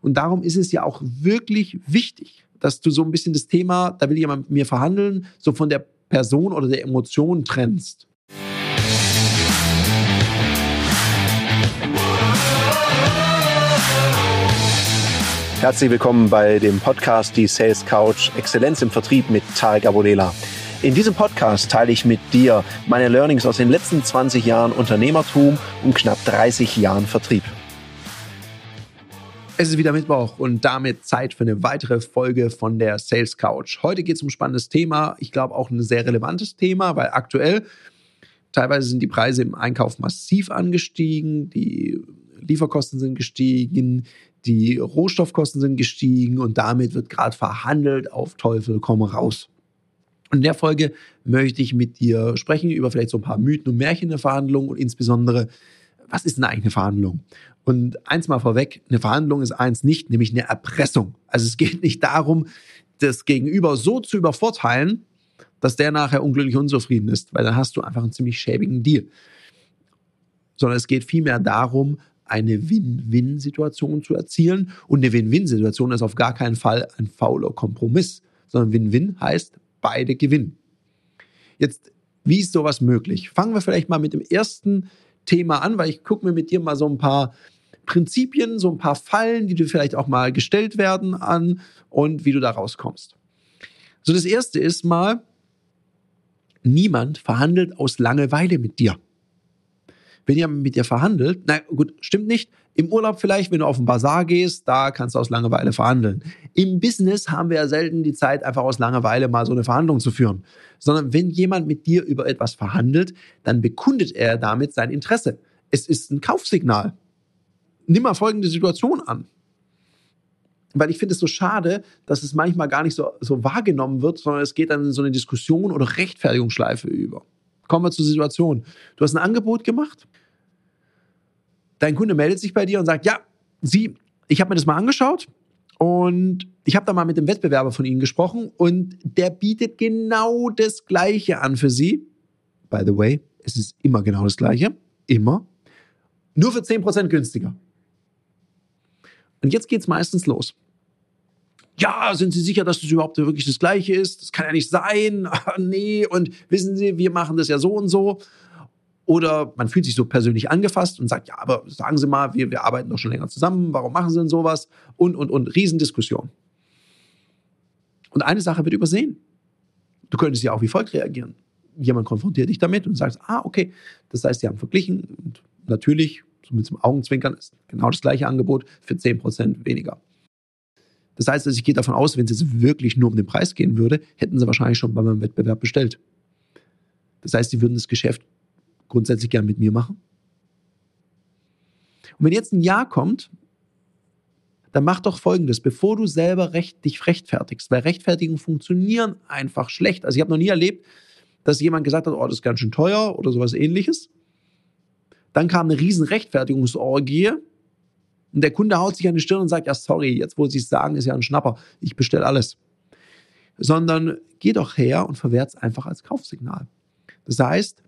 Und darum ist es ja auch wirklich wichtig, dass du so ein bisschen das Thema, da will jemand mit mir verhandeln, so von der Person oder der Emotion trennst. Herzlich willkommen bei dem Podcast Die Sales Couch Exzellenz im Vertrieb mit Tarek Abodela. In diesem Podcast teile ich mit dir meine Learnings aus den letzten 20 Jahren Unternehmertum und knapp 30 Jahren Vertrieb. Es ist wieder Mittwoch und damit Zeit für eine weitere Folge von der Sales Couch. Heute geht es um ein spannendes Thema. Ich glaube auch ein sehr relevantes Thema, weil aktuell teilweise sind die Preise im Einkauf massiv angestiegen, die Lieferkosten sind gestiegen, die Rohstoffkosten sind gestiegen und damit wird gerade verhandelt auf Teufel komm raus. In der Folge möchte ich mit dir sprechen über vielleicht so ein paar Mythen und Märchen der Verhandlung und insbesondere, was ist eine eigene Verhandlung? Und eins mal vorweg, eine Verhandlung ist eins nicht, nämlich eine Erpressung. Also es geht nicht darum, das Gegenüber so zu übervorteilen, dass der nachher unglücklich unzufrieden ist, weil dann hast du einfach einen ziemlich schäbigen Deal. Sondern es geht vielmehr darum, eine Win-Win-Situation zu erzielen. Und eine Win-Win-Situation ist auf gar keinen Fall ein fauler Kompromiss, sondern Win-Win heißt, beide gewinnen. Jetzt, wie ist sowas möglich? Fangen wir vielleicht mal mit dem ersten Thema an, weil ich gucke mir mit dir mal so ein paar Prinzipien, so ein paar Fallen, die dir vielleicht auch mal gestellt werden an und wie du da rauskommst. So, das erste ist mal, niemand verhandelt aus Langeweile mit dir wenn jemand mit dir verhandelt, na gut, stimmt nicht. Im Urlaub vielleicht, wenn du auf den Bazar gehst, da kannst du aus Langeweile verhandeln. Im Business haben wir ja selten die Zeit, einfach aus Langeweile mal so eine Verhandlung zu führen. Sondern wenn jemand mit dir über etwas verhandelt, dann bekundet er damit sein Interesse. Es ist ein Kaufsignal. Nimm mal folgende Situation an. Weil ich finde es so schade, dass es manchmal gar nicht so, so wahrgenommen wird, sondern es geht dann in so eine Diskussion oder Rechtfertigungsschleife über. Kommen wir zur Situation. Du hast ein Angebot gemacht dein Kunde meldet sich bei dir und sagt, ja, Sie, ich habe mir das mal angeschaut und ich habe da mal mit dem Wettbewerber von Ihnen gesprochen und der bietet genau das Gleiche an für Sie. By the way, es ist immer genau das Gleiche. Immer. Nur für 10% günstiger. Und jetzt geht es meistens los. Ja, sind Sie sicher, dass das überhaupt wirklich das Gleiche ist? Das kann ja nicht sein. nee, und wissen Sie, wir machen das ja so und so. Oder man fühlt sich so persönlich angefasst und sagt, ja, aber sagen Sie mal, wir, wir arbeiten doch schon länger zusammen, warum machen Sie denn sowas? Und, und, und, Riesendiskussion. Und eine Sache wird übersehen. Du könntest ja auch wie folgt reagieren. Jemand konfrontiert dich damit und sagt, ah, okay, das heißt, Sie haben verglichen und natürlich, so mit zum Augenzwinkern, ist genau das gleiche Angebot für 10% weniger. Das heißt, also ich gehe davon aus, wenn es jetzt wirklich nur um den Preis gehen würde, hätten sie wahrscheinlich schon bei meinem Wettbewerb bestellt. Das heißt, sie würden das Geschäft grundsätzlich gern mit mir machen? Und wenn jetzt ein Ja kommt, dann mach doch Folgendes, bevor du selber recht, dich rechtfertigst, weil Rechtfertigungen funktionieren einfach schlecht. Also ich habe noch nie erlebt, dass jemand gesagt hat, oh, das ist ganz schön teuer oder sowas ähnliches. Dann kam eine riesen Rechtfertigungsorgie und der Kunde haut sich an die Stirn und sagt, ja, sorry, jetzt wo Sie es sagen, ist ja ein Schnapper, ich bestelle alles. Sondern geh doch her und verwehrt es einfach als Kaufsignal. Das heißt,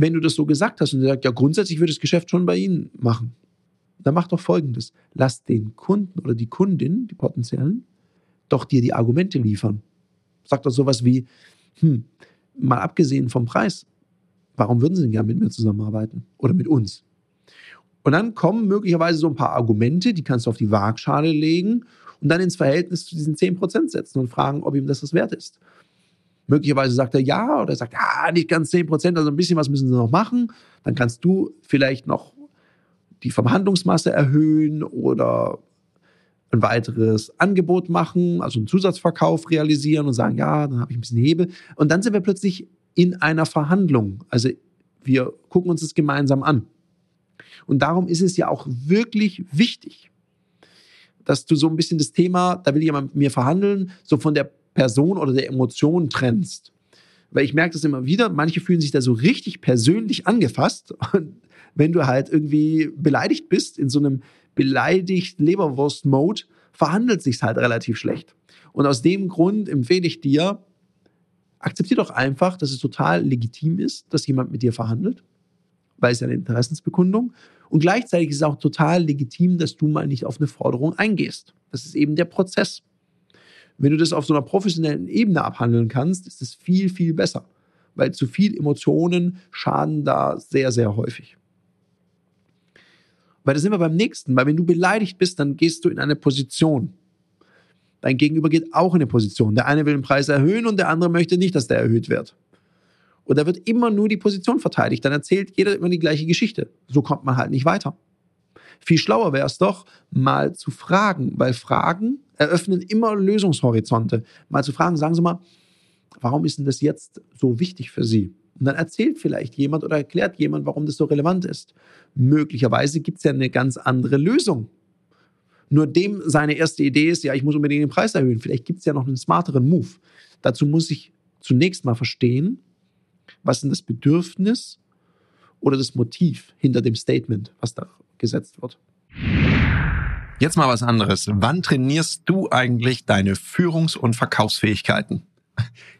wenn du das so gesagt hast und sagst, ja, grundsätzlich würde das Geschäft schon bei Ihnen machen, dann mach doch Folgendes. Lass den Kunden oder die Kundin, die potenziellen, doch dir die Argumente liefern. Sag doch sowas wie, hm, mal abgesehen vom Preis, warum würden Sie denn gerne mit mir zusammenarbeiten oder mit uns? Und dann kommen möglicherweise so ein paar Argumente, die kannst du auf die Waagschale legen und dann ins Verhältnis zu diesen 10% setzen und fragen, ob ihm das das wert ist. Möglicherweise sagt er ja oder er sagt, ja, nicht ganz 10 Prozent, also ein bisschen was müssen sie noch machen. Dann kannst du vielleicht noch die Verhandlungsmasse erhöhen oder ein weiteres Angebot machen, also einen Zusatzverkauf realisieren und sagen, ja, dann habe ich ein bisschen Hebel. Und dann sind wir plötzlich in einer Verhandlung. Also wir gucken uns das gemeinsam an. Und darum ist es ja auch wirklich wichtig, dass du so ein bisschen das Thema, da will jemand mit mir verhandeln, so von der Person oder der Emotion trennst. Weil ich merke das immer wieder, manche fühlen sich da so richtig persönlich angefasst. Und wenn du halt irgendwie beleidigt bist, in so einem beleidigt Leberwurst-Mode, verhandelt sich halt relativ schlecht. Und aus dem Grund empfehle ich dir, akzeptier doch einfach, dass es total legitim ist, dass jemand mit dir verhandelt, weil es ja eine Interessensbekundung. Und gleichzeitig ist es auch total legitim, dass du mal nicht auf eine Forderung eingehst. Das ist eben der Prozess. Wenn du das auf so einer professionellen Ebene abhandeln kannst, ist es viel, viel besser. Weil zu viel Emotionen schaden da sehr, sehr häufig. Weil da sind wir beim nächsten. Weil wenn du beleidigt bist, dann gehst du in eine Position. Dein Gegenüber geht auch in eine Position. Der eine will den Preis erhöhen und der andere möchte nicht, dass der erhöht wird. Und da wird immer nur die Position verteidigt. Dann erzählt jeder immer die gleiche Geschichte. So kommt man halt nicht weiter. Viel schlauer wäre es doch, mal zu fragen, weil Fragen eröffnen immer Lösungshorizonte. Mal zu fragen, sagen Sie mal, warum ist denn das jetzt so wichtig für Sie? Und dann erzählt vielleicht jemand oder erklärt jemand, warum das so relevant ist. Möglicherweise gibt es ja eine ganz andere Lösung. Nur dem seine erste Idee ist, ja, ich muss unbedingt den Preis erhöhen. Vielleicht gibt es ja noch einen smarteren Move. Dazu muss ich zunächst mal verstehen, was denn das Bedürfnis oder das Motiv hinter dem Statement, was da gesetzt wird. Jetzt mal was anderes. Wann trainierst du eigentlich deine Führungs- und Verkaufsfähigkeiten?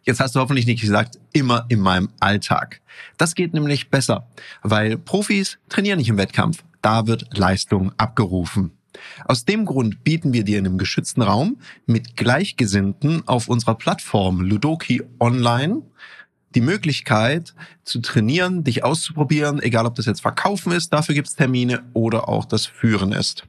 Jetzt hast du hoffentlich nicht gesagt, immer in meinem Alltag. Das geht nämlich besser, weil Profis trainieren nicht im Wettkampf. Da wird Leistung abgerufen. Aus dem Grund bieten wir dir in einem geschützten Raum mit Gleichgesinnten auf unserer Plattform Ludoki Online die Möglichkeit zu trainieren, dich auszuprobieren, egal ob das jetzt Verkaufen ist, dafür gibt's Termine oder auch das Führen ist.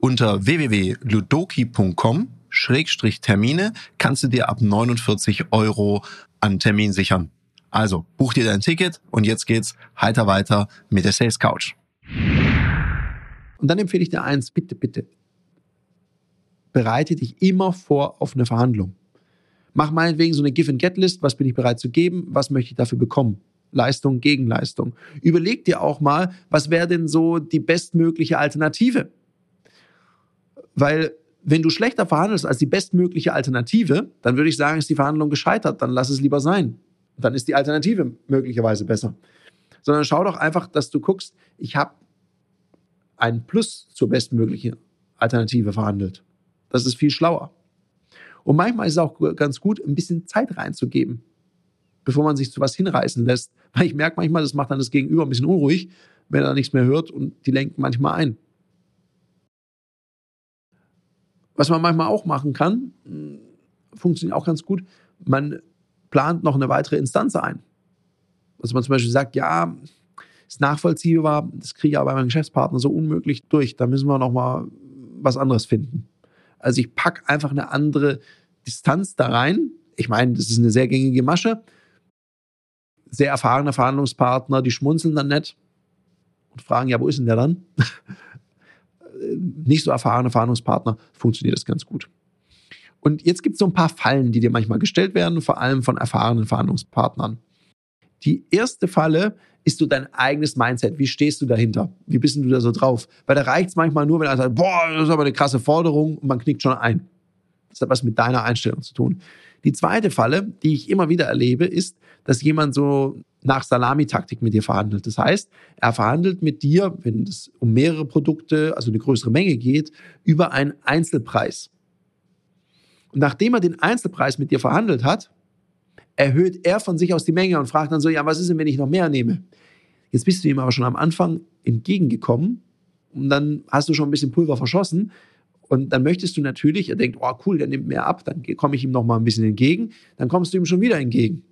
Unter www.ludoki.com Schrägstrich Termine kannst du dir ab 49 Euro an Termin sichern. Also buch dir dein Ticket und jetzt geht's heiter weiter mit der Sales Couch. Und dann empfehle ich dir eins, bitte, bitte. Bereite dich immer vor auf eine Verhandlung. Mach meinetwegen so eine Give-and-Get-List. Was bin ich bereit zu geben? Was möchte ich dafür bekommen? Leistung gegen Leistung. Überleg dir auch mal, was wäre denn so die bestmögliche Alternative? Weil wenn du schlechter verhandelst als die bestmögliche Alternative, dann würde ich sagen, ist die Verhandlung gescheitert, dann lass es lieber sein. Dann ist die Alternative möglicherweise besser. Sondern schau doch einfach, dass du guckst, ich habe ein Plus zur bestmöglichen Alternative verhandelt. Das ist viel schlauer. Und manchmal ist es auch ganz gut, ein bisschen Zeit reinzugeben, bevor man sich zu was hinreißen lässt. Weil ich merke manchmal, das macht dann das Gegenüber ein bisschen unruhig, wenn er nichts mehr hört und die lenken manchmal ein. Was man manchmal auch machen kann, hm, funktioniert auch ganz gut, man plant noch eine weitere Instanz ein. Dass man zum Beispiel sagt, ja, ist nachvollziehbar, das kriege ich aber bei meinem Geschäftspartner so unmöglich durch, da müssen wir noch mal was anderes finden. Also ich packe einfach eine andere Distanz da rein. Ich meine, das ist eine sehr gängige Masche. Sehr erfahrene Verhandlungspartner, die schmunzeln dann nett und fragen, ja, wo ist denn der dann? Nicht so erfahrene Verhandlungspartner funktioniert das ganz gut. Und jetzt gibt es so ein paar Fallen, die dir manchmal gestellt werden, vor allem von erfahrenen Verhandlungspartnern. Die erste Falle ist so dein eigenes Mindset. Wie stehst du dahinter? Wie bist du da so drauf? Weil da reicht es manchmal nur, wenn einer sagt, boah, das ist aber eine krasse Forderung und man knickt schon ein. Das hat was mit deiner Einstellung zu tun. Die zweite Falle, die ich immer wieder erlebe, ist, dass jemand so nach Salamitaktik mit dir verhandelt. Das heißt, er verhandelt mit dir, wenn es um mehrere Produkte, also eine größere Menge geht, über einen Einzelpreis. Und nachdem er den Einzelpreis mit dir verhandelt hat, erhöht er von sich aus die Menge und fragt dann so, ja, was ist denn, wenn ich noch mehr nehme? Jetzt bist du ihm aber schon am Anfang entgegengekommen und dann hast du schon ein bisschen Pulver verschossen und dann möchtest du natürlich, er denkt, oh cool, der nimmt mehr ab, dann komme ich ihm noch mal ein bisschen entgegen, dann kommst du ihm schon wieder entgegen.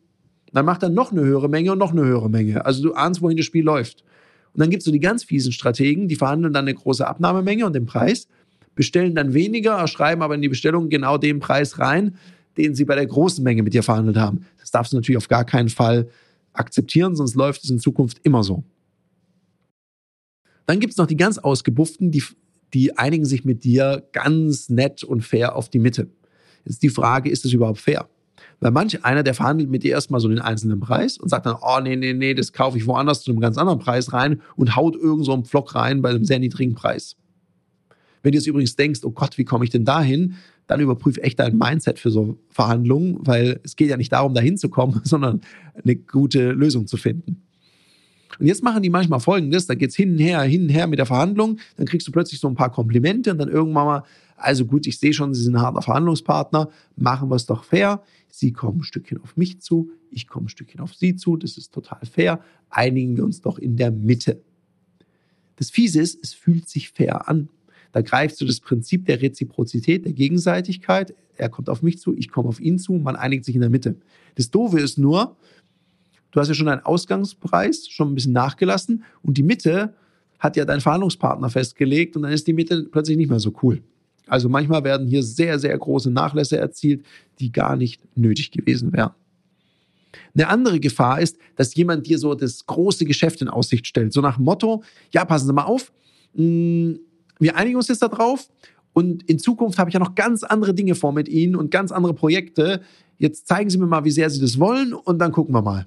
Dann macht er noch eine höhere Menge und noch eine höhere Menge. Also du ahnst, wohin das Spiel läuft. Und dann gibt es so die ganz fiesen Strategen, die verhandeln dann eine große Abnahmemenge und den Preis, bestellen dann weniger, schreiben aber in die Bestellung genau den Preis rein, den sie bei der großen Menge mit dir verhandelt haben. Das darfst du natürlich auf gar keinen Fall akzeptieren, sonst läuft es in Zukunft immer so. Dann gibt es noch die ganz Ausgebufften, die, die einigen sich mit dir ganz nett und fair auf die Mitte. Jetzt die Frage, ist das überhaupt fair? Weil manch einer, der verhandelt mit dir erstmal so den einzelnen Preis und sagt dann, oh nee, nee, nee, das kaufe ich woanders zu einem ganz anderen Preis rein und haut irgend so einen Pflock rein bei einem sehr niedrigen Preis. Wenn du jetzt übrigens denkst, oh Gott, wie komme ich denn dahin? Dann überprüfe echt dein Mindset für so Verhandlungen, weil es geht ja nicht darum, dahin zu kommen, sondern eine gute Lösung zu finden. Und jetzt machen die manchmal folgendes, da geht es hin und her, hin und her mit der Verhandlung, dann kriegst du plötzlich so ein paar Komplimente und dann irgendwann mal, also gut, ich sehe schon, Sie sind ein harter Verhandlungspartner, machen wir es doch fair. Sie kommen ein Stückchen auf mich zu, ich komme ein Stückchen auf Sie zu, das ist total fair, einigen wir uns doch in der Mitte. Das Fiese ist, es fühlt sich fair an. Da greifst du das Prinzip der Reziprozität, der Gegenseitigkeit. Er kommt auf mich zu, ich komme auf ihn zu, man einigt sich in der Mitte. Das Doofe ist nur, du hast ja schon einen Ausgangspreis, schon ein bisschen nachgelassen und die Mitte hat ja dein Verhandlungspartner festgelegt und dann ist die Mitte plötzlich nicht mehr so cool. Also manchmal werden hier sehr, sehr große Nachlässe erzielt, die gar nicht nötig gewesen wären. Eine andere Gefahr ist, dass jemand dir so das große Geschäft in Aussicht stellt. So nach Motto, ja, passen Sie mal auf, hm, wir einigen uns jetzt darauf und in Zukunft habe ich ja noch ganz andere Dinge vor mit Ihnen und ganz andere Projekte. Jetzt zeigen Sie mir mal, wie sehr Sie das wollen und dann gucken wir mal.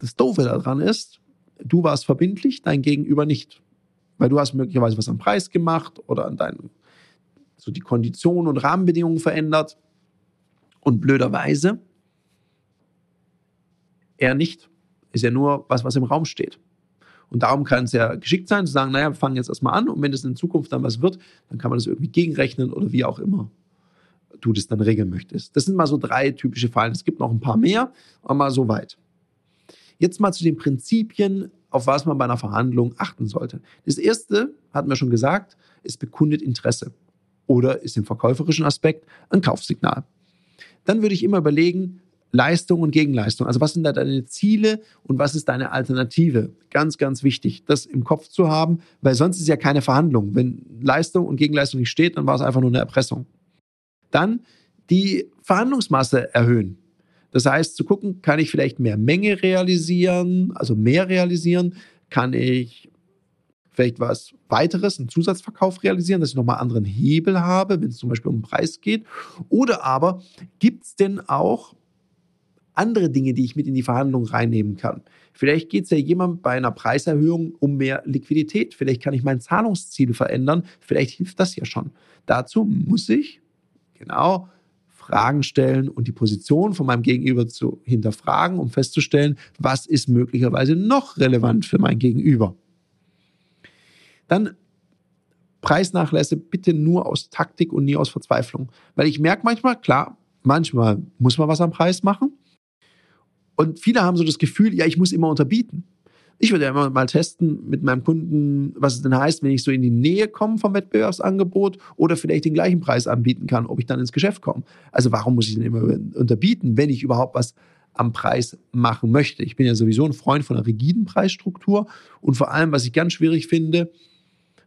Das Doofe daran ist, du warst verbindlich, dein Gegenüber nicht. Weil du hast möglicherweise was am Preis gemacht oder an deinen, so die Konditionen und Rahmenbedingungen verändert. Und blöderweise, er nicht. Ist ja nur was, was im Raum steht. Und darum kann es ja geschickt sein, zu sagen, naja, wir fangen jetzt erstmal an und wenn es in Zukunft dann was wird, dann kann man das irgendwie gegenrechnen oder wie auch immer du das dann regeln möchtest. Das sind mal so drei typische Fallen. Es gibt noch ein paar mehr, aber mal so weit. Jetzt mal zu den Prinzipien, auf was man bei einer Verhandlung achten sollte. Das erste, hatten wir schon gesagt, ist bekundet Interesse oder ist im verkäuferischen Aspekt ein Kaufsignal. Dann würde ich immer überlegen, Leistung und Gegenleistung. Also was sind da deine Ziele und was ist deine Alternative? Ganz, ganz wichtig, das im Kopf zu haben, weil sonst ist ja keine Verhandlung. Wenn Leistung und Gegenleistung nicht steht, dann war es einfach nur eine Erpressung. Dann die Verhandlungsmasse erhöhen. Das heißt, zu gucken, kann ich vielleicht mehr Menge realisieren, also mehr realisieren? Kann ich vielleicht was weiteres, einen Zusatzverkauf realisieren, dass ich nochmal anderen Hebel habe, wenn es zum Beispiel um den Preis geht? Oder aber gibt es denn auch andere Dinge, die ich mit in die Verhandlung reinnehmen kann? Vielleicht geht es ja jemand bei einer Preiserhöhung um mehr Liquidität. Vielleicht kann ich mein Zahlungsziel verändern. Vielleicht hilft das ja schon. Dazu muss ich, genau, Fragen stellen und die Position von meinem Gegenüber zu hinterfragen, um festzustellen, was ist möglicherweise noch relevant für mein Gegenüber. Dann Preisnachlässe bitte nur aus Taktik und nie aus Verzweiflung. Weil ich merke manchmal, klar, manchmal muss man was am Preis machen. Und viele haben so das Gefühl, ja, ich muss immer unterbieten. Ich würde ja immer mal testen mit meinem Kunden, was es denn heißt, wenn ich so in die Nähe komme vom Wettbewerbsangebot oder vielleicht den gleichen Preis anbieten kann, ob ich dann ins Geschäft komme. Also warum muss ich denn immer unterbieten, wenn ich überhaupt was am Preis machen möchte? Ich bin ja sowieso ein Freund von einer rigiden Preisstruktur und vor allem, was ich ganz schwierig finde,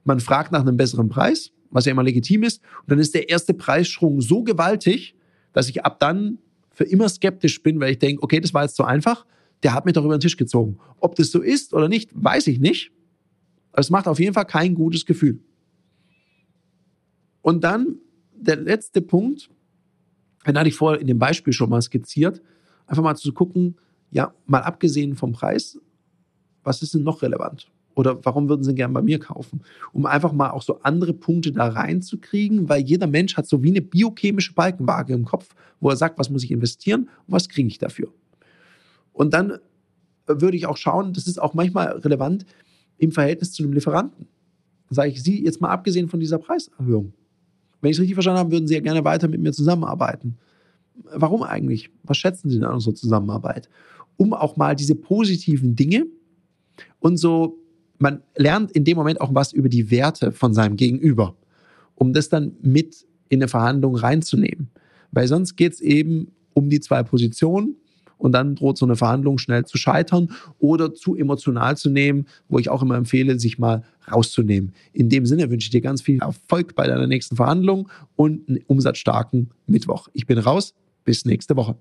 man fragt nach einem besseren Preis, was ja immer legitim ist, und dann ist der erste Preissprung so gewaltig, dass ich ab dann für immer skeptisch bin, weil ich denke, okay, das war jetzt zu einfach der hat mich doch über den Tisch gezogen. Ob das so ist oder nicht, weiß ich nicht. Es macht auf jeden Fall kein gutes Gefühl. Und dann der letzte Punkt, den hatte ich vorher in dem Beispiel schon mal skizziert, einfach mal zu gucken, ja, mal abgesehen vom Preis, was ist denn noch relevant? Oder warum würden Sie gern bei mir kaufen? Um einfach mal auch so andere Punkte da reinzukriegen, weil jeder Mensch hat so wie eine biochemische Balkenwaage im Kopf, wo er sagt, was muss ich investieren und was kriege ich dafür. Und dann würde ich auch schauen, das ist auch manchmal relevant im Verhältnis zu einem Lieferanten. Sage ich, Sie jetzt mal abgesehen von dieser Preiserhöhung. Wenn ich es richtig verstanden habe, würden Sie ja gerne weiter mit mir zusammenarbeiten. Warum eigentlich? Was schätzen Sie denn an unserer Zusammenarbeit? Um auch mal diese positiven Dinge und so, man lernt in dem Moment auch was über die Werte von seinem Gegenüber, um das dann mit in eine Verhandlung reinzunehmen. Weil sonst geht es eben um die zwei Positionen und dann droht so eine Verhandlung schnell zu scheitern oder zu emotional zu nehmen, wo ich auch immer empfehle, sich mal rauszunehmen. In dem Sinne wünsche ich dir ganz viel Erfolg bei deiner nächsten Verhandlung und einen umsatzstarken Mittwoch. Ich bin raus. Bis nächste Woche.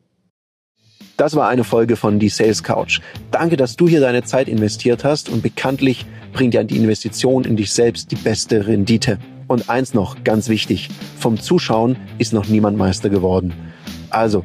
Das war eine Folge von Die Sales Couch. Danke, dass du hier deine Zeit investiert hast und bekanntlich bringt ja die Investition in dich selbst die beste Rendite. Und eins noch, ganz wichtig, vom Zuschauen ist noch niemand Meister geworden. Also,